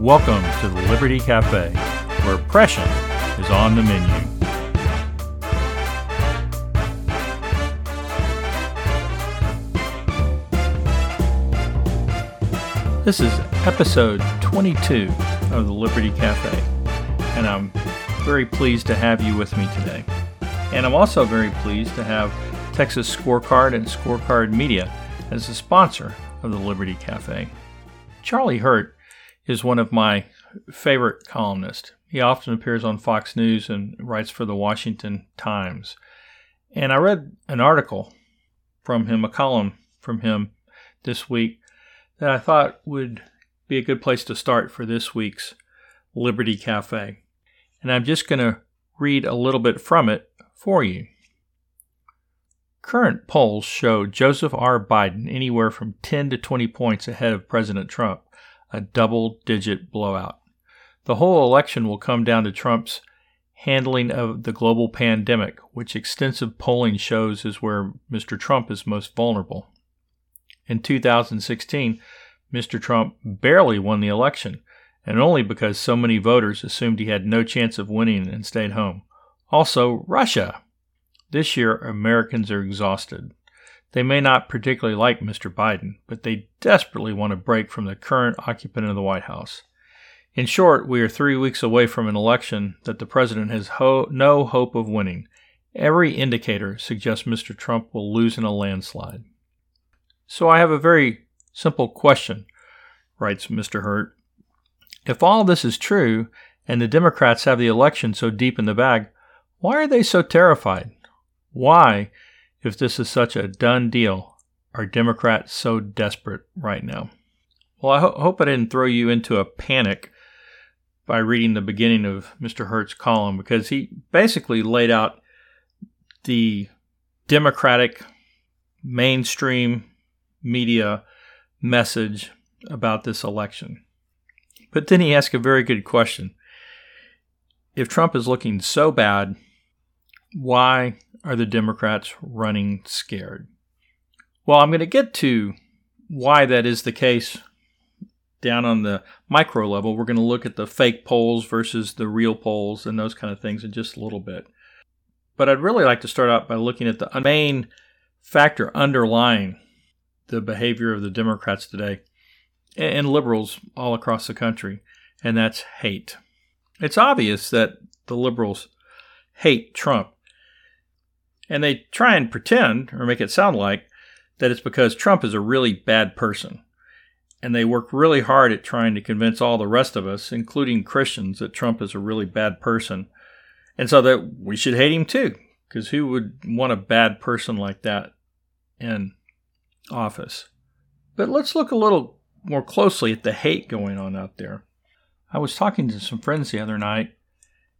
Welcome to the Liberty Cafe, where oppression is on the menu. This is episode 22 of the Liberty Cafe, and I'm very pleased to have you with me today. And I'm also very pleased to have Texas Scorecard and Scorecard Media as a sponsor of the Liberty Cafe. Charlie Hurt is one of my favorite columnists. He often appears on Fox News and writes for the Washington Times. And I read an article from him, a column from him this week that I thought would be a good place to start for this week's Liberty Cafe. And I'm just going to read a little bit from it for you. Current polls show Joseph R. Biden anywhere from 10 to 20 points ahead of President Trump, a double digit blowout. The whole election will come down to Trump's handling of the global pandemic, which extensive polling shows is where Mr. Trump is most vulnerable. In 2016, Mr. Trump barely won the election, and only because so many voters assumed he had no chance of winning and stayed home. Also, Russia. This year, Americans are exhausted. They may not particularly like Mr. Biden, but they desperately want a break from the current occupant of the White House. In short, we are three weeks away from an election that the president has ho- no hope of winning. Every indicator suggests Mr. Trump will lose in a landslide. So I have a very simple question, writes Mr. Hurt. If all this is true, and the Democrats have the election so deep in the bag, why are they so terrified? Why, if this is such a done deal, are Democrats so desperate right now? Well, I ho- hope I didn't throw you into a panic by reading the beginning of Mr. Hurt's column because he basically laid out the Democratic mainstream media message about this election. But then he asked a very good question. If Trump is looking so bad, why are the Democrats running scared? Well, I'm going to get to why that is the case down on the micro level. We're going to look at the fake polls versus the real polls and those kind of things in just a little bit. But I'd really like to start out by looking at the main factor underlying the behavior of the Democrats today and liberals all across the country, and that's hate. It's obvious that the liberals hate Trump and they try and pretend or make it sound like that it's because Trump is a really bad person. And they work really hard at trying to convince all the rest of us, including Christians, that Trump is a really bad person. And so that we should hate him too, because who would want a bad person like that in office? But let's look a little more closely at the hate going on out there. I was talking to some friends the other night,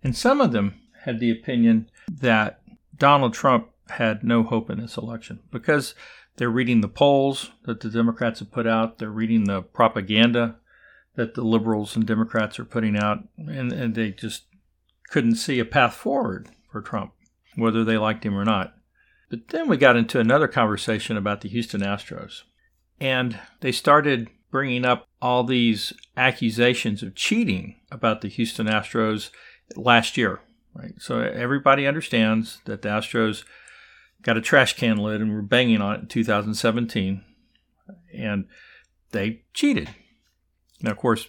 and some of them had the opinion that Donald Trump had no hope in this election because they're reading the polls that the Democrats have put out, they're reading the propaganda that the liberals and Democrats are putting out, and, and they just couldn't see a path forward for Trump, whether they liked him or not. But then we got into another conversation about the Houston Astros, and they started bringing up all these accusations of cheating about the Houston Astros last year right? So everybody understands that the Astros got a trash can lid and were banging on it in 2017, and they cheated. Now, of course,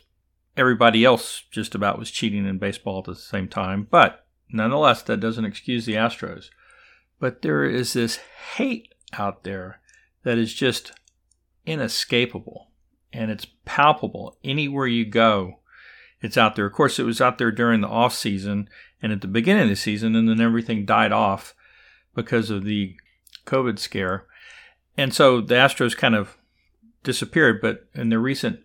everybody else just about was cheating in baseball at the same time, but nonetheless, that doesn't excuse the Astros. But there is this hate out there that is just inescapable and it's palpable anywhere you go it's out there. Of course, it was out there during the off season and at the beginning of the season, and then everything died off because of the COVID scare. And so the Astros kind of disappeared, but in their recent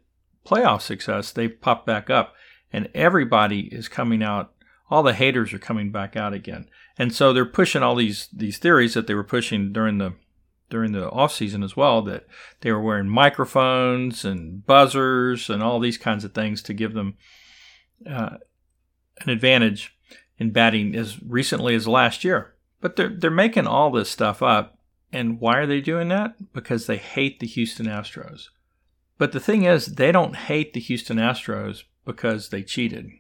playoff success, they've popped back up, and everybody is coming out. All the haters are coming back out again, and so they're pushing all these these theories that they were pushing during the during the off season as well. That they were wearing microphones and buzzers and all these kinds of things to give them uh, an advantage in batting as recently as last year. But they're they're making all this stuff up, and why are they doing that? Because they hate the Houston Astros. But the thing is, they don't hate the Houston Astros because they cheated.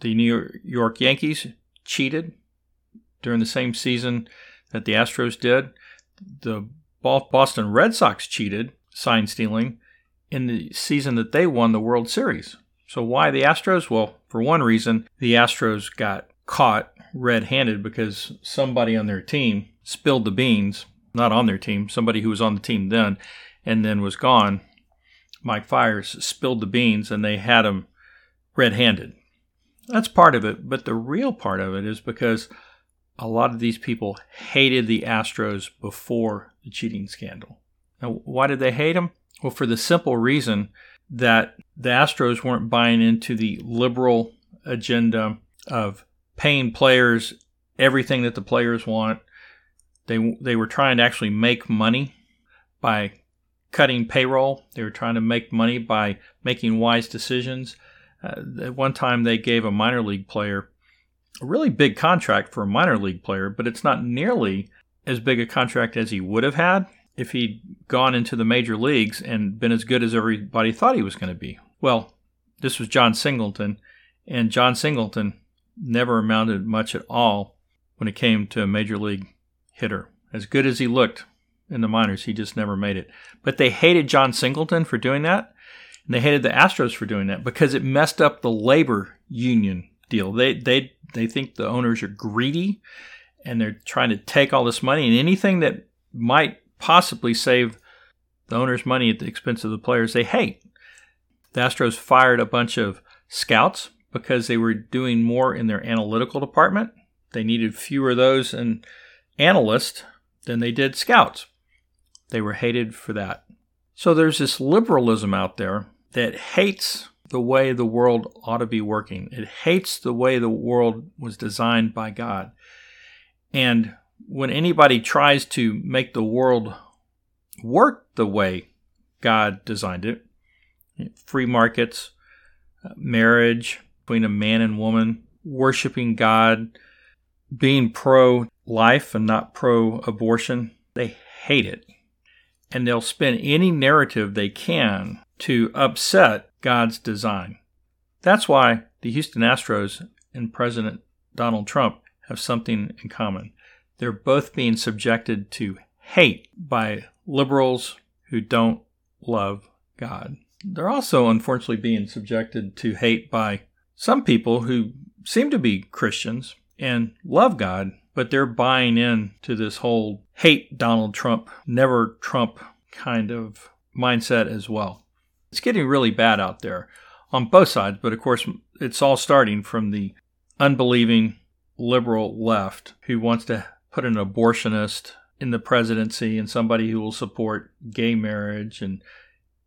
The New York Yankees cheated during the same season that the Astros did. The Boston Red Sox cheated, sign stealing, in the season that they won the World Series. So, why the Astros? Well, for one reason, the Astros got caught red handed because somebody on their team spilled the beans, not on their team, somebody who was on the team then and then was gone. Mike Fiers spilled the beans and they had him red handed. That's part of it, but the real part of it is because a lot of these people hated the Astros before the cheating scandal. Now, why did they hate them? Well, for the simple reason that the Astros weren't buying into the liberal agenda of paying players everything that the players want. They they were trying to actually make money by cutting payroll. They were trying to make money by making wise decisions. Uh, at one time, they gave a minor league player a really big contract for a minor league player, but it's not nearly as big a contract as he would have had if he'd gone into the major leagues and been as good as everybody thought he was going to be. Well, this was Jon Singleton, and Jon Singleton never amounted much at all when it came to a major league hitter. As good as he looked in the minors, he just never made it. But they hated Jon Singleton for doing that, and they hated the Astros for doing that because it messed up the labor union deal. They they they think the owners are greedy and they're trying to take all this money and anything that might possibly save the owners money at the expense of the players they hate. The Astros fired a bunch of scouts because they were doing more in their analytical department. They needed fewer of those and analysts than they did scouts. They were hated for that. So there's this liberalism out there that hates the way the world ought to be working. It hates the way the world was designed by God. And when anybody tries to make the world work the way God designed it, free markets, uh, marriage, between a man and woman, worshiping God, being pro life and not pro abortion. They hate it. And they'll spin any narrative they can to upset God's design. That's why the Houston Astros and President Donald Trump have something in common. They're both being subjected to hate by liberals who don't love God. They're also unfortunately being subjected to hate by some people who seem to be Christians and love God, but they're buying in to this whole hate Donald Trump, never Trump kind of mindset as well. It's getting really bad out there on both sides, but of course, it's all starting from the unbelieving liberal left who wants to put an abortionist in the presidency and somebody who will support gay marriage and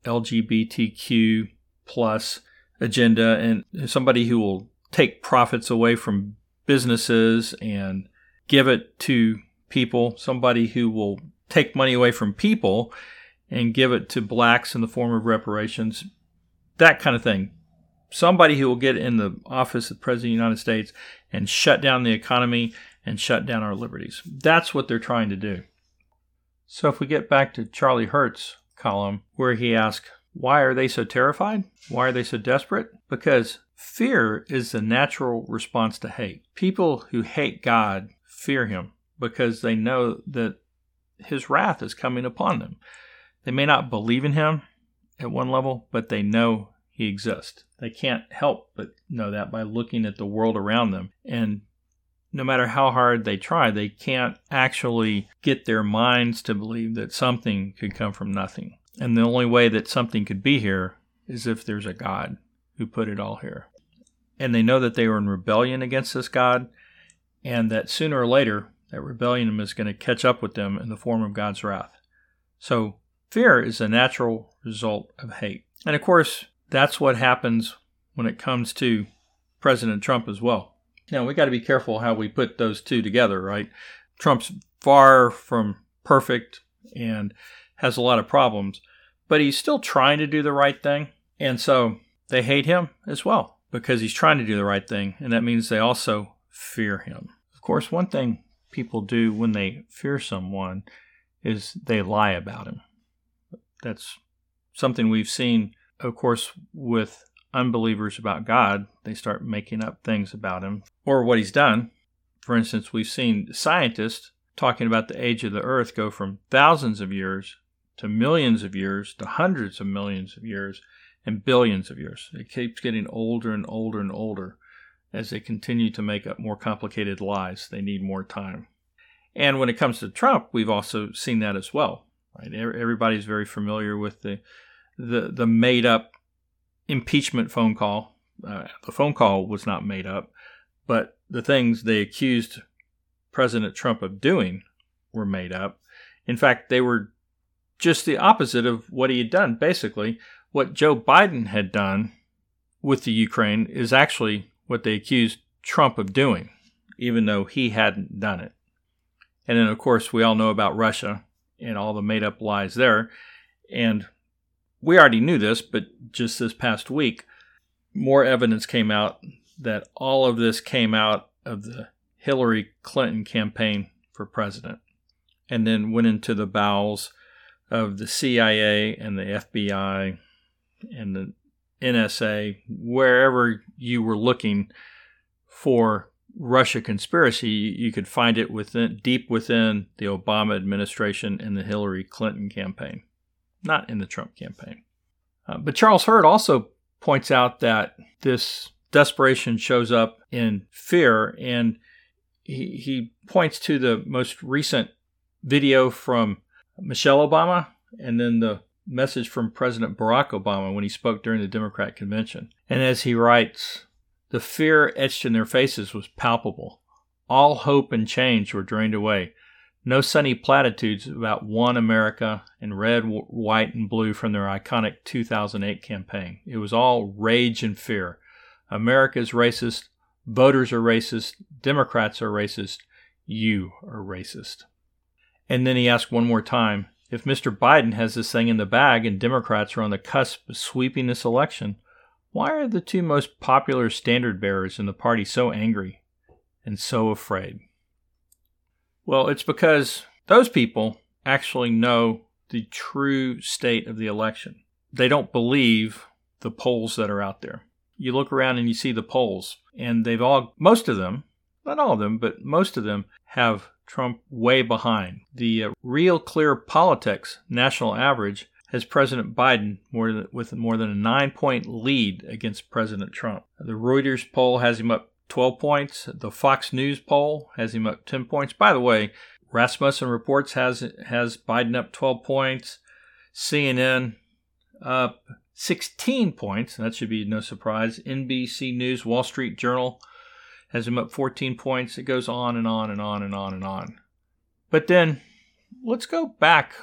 LGBTQ plus agenda and somebody who will take profits away from businesses and give it to people, somebody who will take money away from people and give it to blacks in the form of reparations, that kind of thing. Somebody who will get in the office of the President of the United States and shut down the economy and shut down our liberties. That's what they're trying to do. So if we get back to Charlie Hurt's column, where he asks, why are they so terrified? Why are they so desperate? Because fear is the natural response to hate. People who hate God fear him because they know that his wrath is coming upon them. They may not believe in him at one level, but they know he exists. They can't help but know that by looking at the world around them. And no matter how hard they try, they can't actually get their minds to believe that something could come from nothing. And the only way that something could be here is if there's a God who put it all here. And they know that they were in rebellion against this God, and that sooner or later, that rebellion is going to catch up with them in the form of God's wrath. So, fear is a natural result of hate. And of course, that's what happens when it comes to President Trump as well. Now, we got to be careful how we put those two together, right? Trump's far from perfect, and has a lot of problems, but he's still trying to do the right thing. And so they hate him as well because he's trying to do the right thing. And that means they also fear him. Of course, one thing people do when they fear someone is they lie about him. That's something we've seen, of course, with unbelievers about God, they start making up things about him or what he's done. For instance, we've seen scientists talking about the age of the earth go from thousands of years to millions of years to hundreds of millions of years and billions of years. It keeps getting older and older and older as they continue to make up more complicated lies. They need more time. And when it comes to Trump, we've also seen that as well. Right? Everybody's very familiar with the the, the made up impeachment phone call. Uh, the phone call was not made up, but the things they accused President Trump of doing were made up. In fact, they were just the opposite of what he had done. Basically, what Joe Biden had done with the Ukraine is actually what they accused Trump of doing, even though he hadn't done it. And then, of course, we all know about Russia and all the made up lies there. And we already knew this, but just this past week, more evidence came out that all of this came out of the Hillary Clinton campaign for president and then went into the bowels of the CIA and the FBI and the NSA, wherever you were looking for Russia conspiracy, you could find it within deep within the Obama administration and the Hillary Clinton campaign, not in the Trump campaign. Uh, but Charles Hurt also points out that this desperation shows up in fear, and he, he points to the most recent video from Michelle Obama and then the message from President Barack Obama when he spoke during the Democrat convention. And as he writes, the fear etched in their faces was palpable. All hope and change were drained away. No sunny platitudes about one America and red, white, and blue from their iconic 2008 campaign. It was all rage and fear. America is racist. Voters are racist. Democrats are racist. You are racist. And then he asked one more time if Mr. Biden has this thing in the bag and Democrats are on the cusp of sweeping this election, why are the two most popular standard bearers in the party so angry and so afraid? Well, it's because those people actually know the true state of the election. They don't believe the polls that are out there. You look around and you see the polls, and they've all, most of them, not all of them, but most of them have Trump way behind. The uh, Real Clear Politics national average has President Biden more than, with more than a nine point lead against President Trump. The Reuters poll has him up 12 points. The Fox News poll has him up 10 points. By the way, Rasmussen Reports has has Biden up 12 points. CNN up 16 points. That should be no surprise. NBC News, Wall Street Journal has him up 14 points. It goes on and on and on and on and on. But then let's go back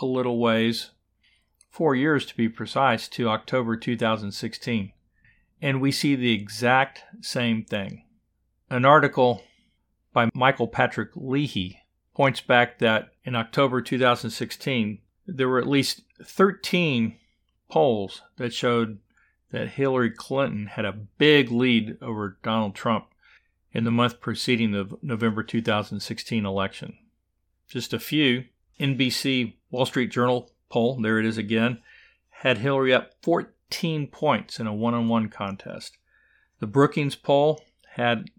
a little ways, four years to be precise, to October 2016. And we see the exact same thing. An article by Michael Patrick Leahy points back that in October 2016, there were at least 13 polls that showed that Hillary Clinton had a big lead over Donald Trump in the month preceding the November 2016 election. Just a few NBC Wall Street Journal poll, there it is again, had Hillary up 14 points in a one on one contest. The Brookings poll had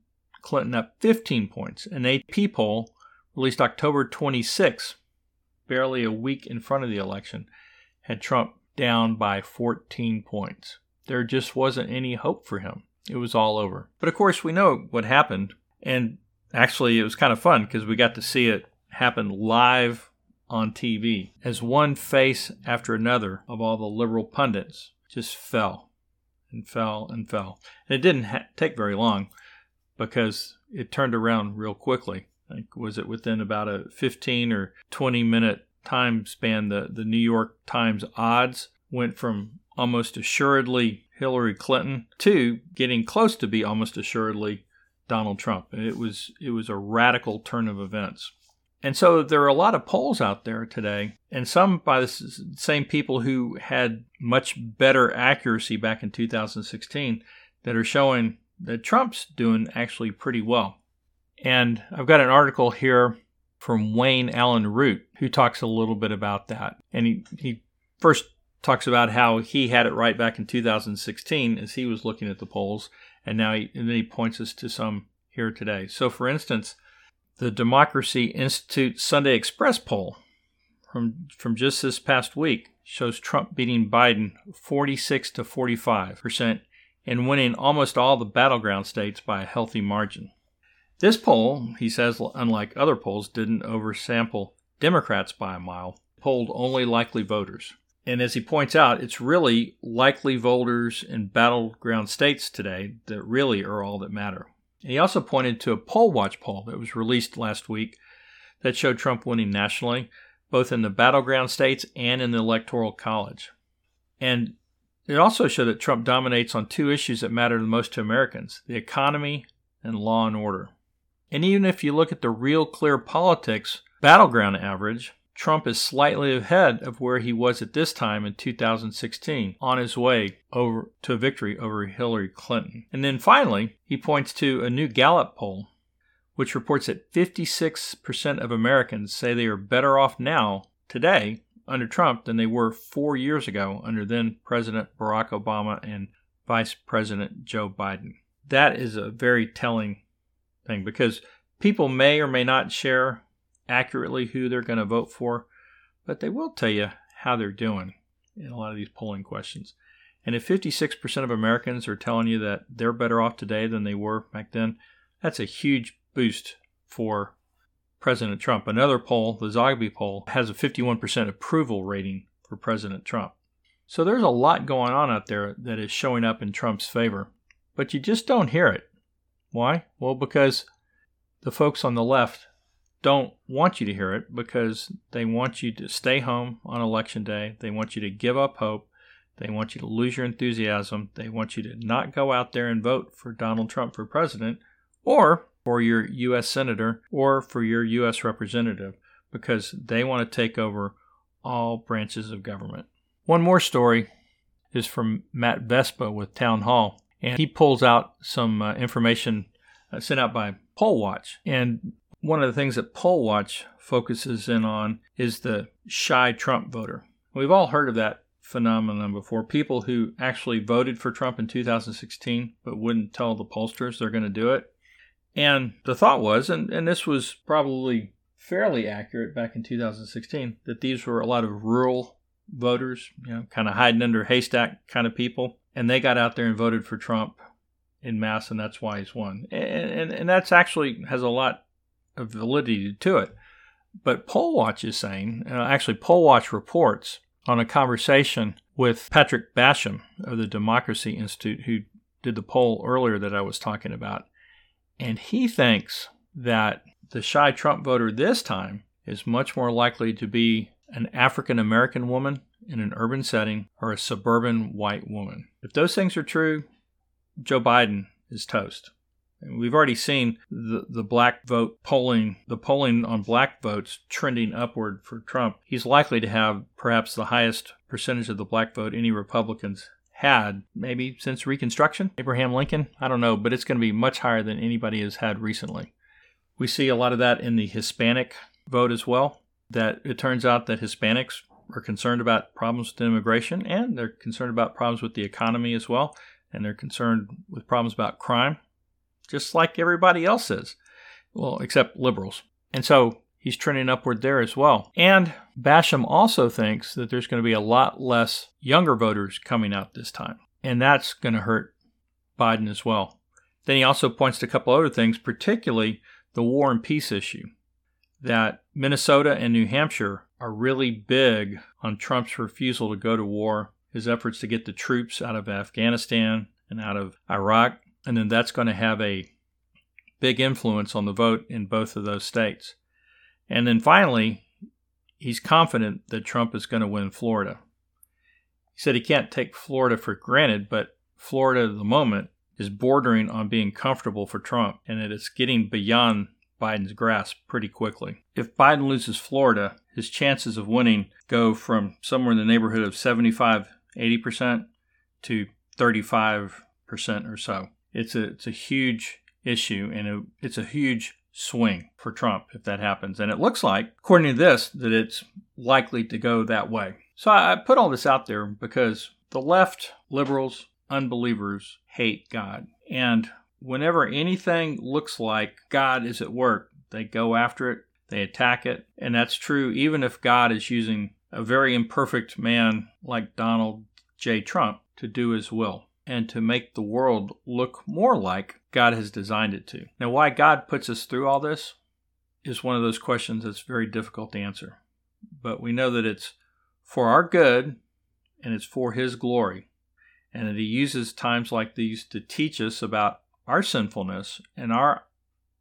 Clinton up 15 points. An AP poll released October 26, barely a week in front of the election, had Trump down by 14 points there just wasn't any hope for him. It was all over. But of course, we know what happened. And actually, it was kind of fun because we got to see it happen live on TV as one face after another of all the liberal pundits just fell and fell and fell. And it didn't ha- take very long because it turned around real quickly. Like, was it within about a 15 or 20 minute time span? The, the New York Times odds went from almost assuredly Hillary Clinton to getting close to be almost assuredly Donald Trump. It was it was a radical turn of events. And so there are a lot of polls out there today, and some by the same people who had much better accuracy back in 2016 that are showing that Trump's doing actually pretty well. And I've got an article here from Wayne Allyn Root who talks a little bit about that. And he, he first talks about how he had it right back in 2016 as he was looking at the polls, and now he, and then he points us to some here today. So, for instance, the Democracy Institute Sunday Express poll from from just this past week shows Trump beating Biden 46 to 45 percent and winning almost all the battleground states by a healthy margin. This poll, he says, unlike other polls, didn't oversample Democrats by a mile, polled only likely voters. And as he points out, it's really likely voters in battleground states today that really are all that matter. He also pointed to a Poll Watch poll that was released last week that showed Trump winning nationally, both in the battleground states and in the Electoral College. And it also showed that Trump dominates on two issues that matter the most to Americans the economy and law and order. And even if you look at the real clear politics battleground average, Trump is slightly ahead of where he was at this time in 2016 on his way over to a victory over Hillary Clinton. And then finally, he points to a new Gallup poll which reports that 56% of Americans say they are better off now today under Trump than they were 4 years ago under then President Barack Obama and Vice President Joe Biden. That is a very telling thing because people may or may not share accurately who they're going to vote for, but they will tell you how they're doing in a lot of these polling questions. And if 56% of Americans are telling you that they're better off today than they were back then, that's a huge boost for President Trump. Another poll, the Zogby poll, has a 51% approval rating for President Trump. So there's a lot going on out there that is showing up in Trump's favor, but you just don't hear it. Why? Well, because the folks on the left don't want you to hear it because they want you to stay home on election day. They want you to give up hope. They want you to lose your enthusiasm. They want you to not go out there and vote for Donald Trump for president or for your U.S. senator or for your U.S. representative because they want to take over all branches of government. One more story is from Matt Vespa with Town Hall, and he pulls out some uh, information uh, sent out by Poll Watch. And one of the things that Poll Watch focuses in on is the shy Trump voter. We've all heard of that phenomenon before. People who actually voted for Trump in 2016 but wouldn't tell the pollsters they're going to do it. And the thought was, and, and this was probably fairly accurate back in 2016, that these were a lot of rural voters, you know, kind of hiding under haystack kind of people. And they got out there and voted for Trump in mass, and that's why he's won. And, and, and that's actually has a lot validity to it. But Poll Watch is saying, uh, actually, Poll Watch reports on a conversation with Patrick Basham of the Democracy Institute, who did the poll earlier that I was talking about. And he thinks that the shy Trump voter this time is much more likely to be an African American woman in an urban setting or a suburban white woman. If those things are true, Joe Biden is toast. We've already seen the, the black vote polling, the polling on black votes trending upward for Trump. He's likely to have perhaps the highest percentage of the black vote any Republicans had, maybe since Reconstruction, Abraham Lincoln. I don't know, but it's going to be much higher than anybody has had recently. We see a lot of that in the Hispanic vote as well. That it turns out that Hispanics are concerned about problems with immigration and they're concerned about problems with the economy as well, and they're concerned with problems about crime just like everybody else is. Well, except liberals. And so he's trending upward there as well. And Basham also thinks that there's going to be a lot less younger voters coming out this time. And that's going to hurt Biden as well. Then he also points to a couple other things, particularly the war and peace issue. That Minnesota and New Hampshire are really big on Trump's refusal to go to war, his efforts to get the troops out of Afghanistan and out of Iraq, and then that's going to have a big influence on the vote in both of those states. And then finally, he's confident that Trump is going to win Florida. He said he can't take Florida for granted, but Florida at the moment is bordering on being comfortable for Trump and that it's getting beyond Biden's grasp pretty quickly. If Biden loses Florida, his chances of winning go from somewhere in the neighborhood of 75, 80% to 35% or so it's a it's a huge issue and a, it's a huge swing for Trump if that happens. And it looks like, according to this, that it's likely to go that way. So I put all this out there because the left, liberals, unbelievers hate God. And whenever anything looks like God is at work, they go after it, they attack it. And that's true even if God is using a very imperfect man like Donald J. Trump to do his will and to make the world look more like God has designed it to. Now, why God puts us through all this is one of those questions that's very difficult to answer. But we know that it's for our good and it's for His glory, and that He uses times like these to teach us about our sinfulness and our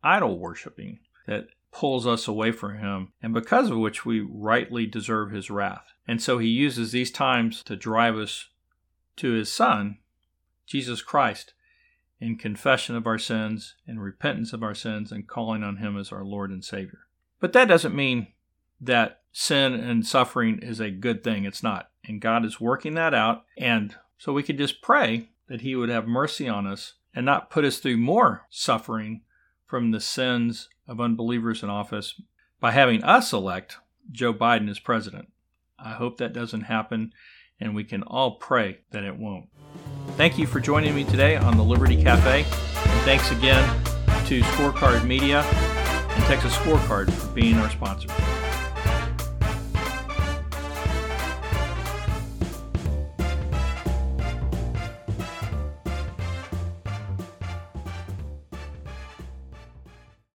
idol worshiping that pulls us away from Him, and because of which we rightly deserve His wrath. And so He uses these times to drive us to His Son, Jesus Christ, in confession of our sins, in repentance of our sins, and calling on Him as our Lord and Savior. But that doesn't mean that sin and suffering is a good thing. It's not. And God is working that out. And so we could just pray that He would have mercy on us and not put us through more suffering from the sins of unbelievers in office by having us elect Joe Biden as president. I hope that doesn't happen, and we can all pray that it won't. Thank you for joining me today on the Liberty Cafe, and thanks again to Scorecard Media and Texas Scorecard for being our sponsor.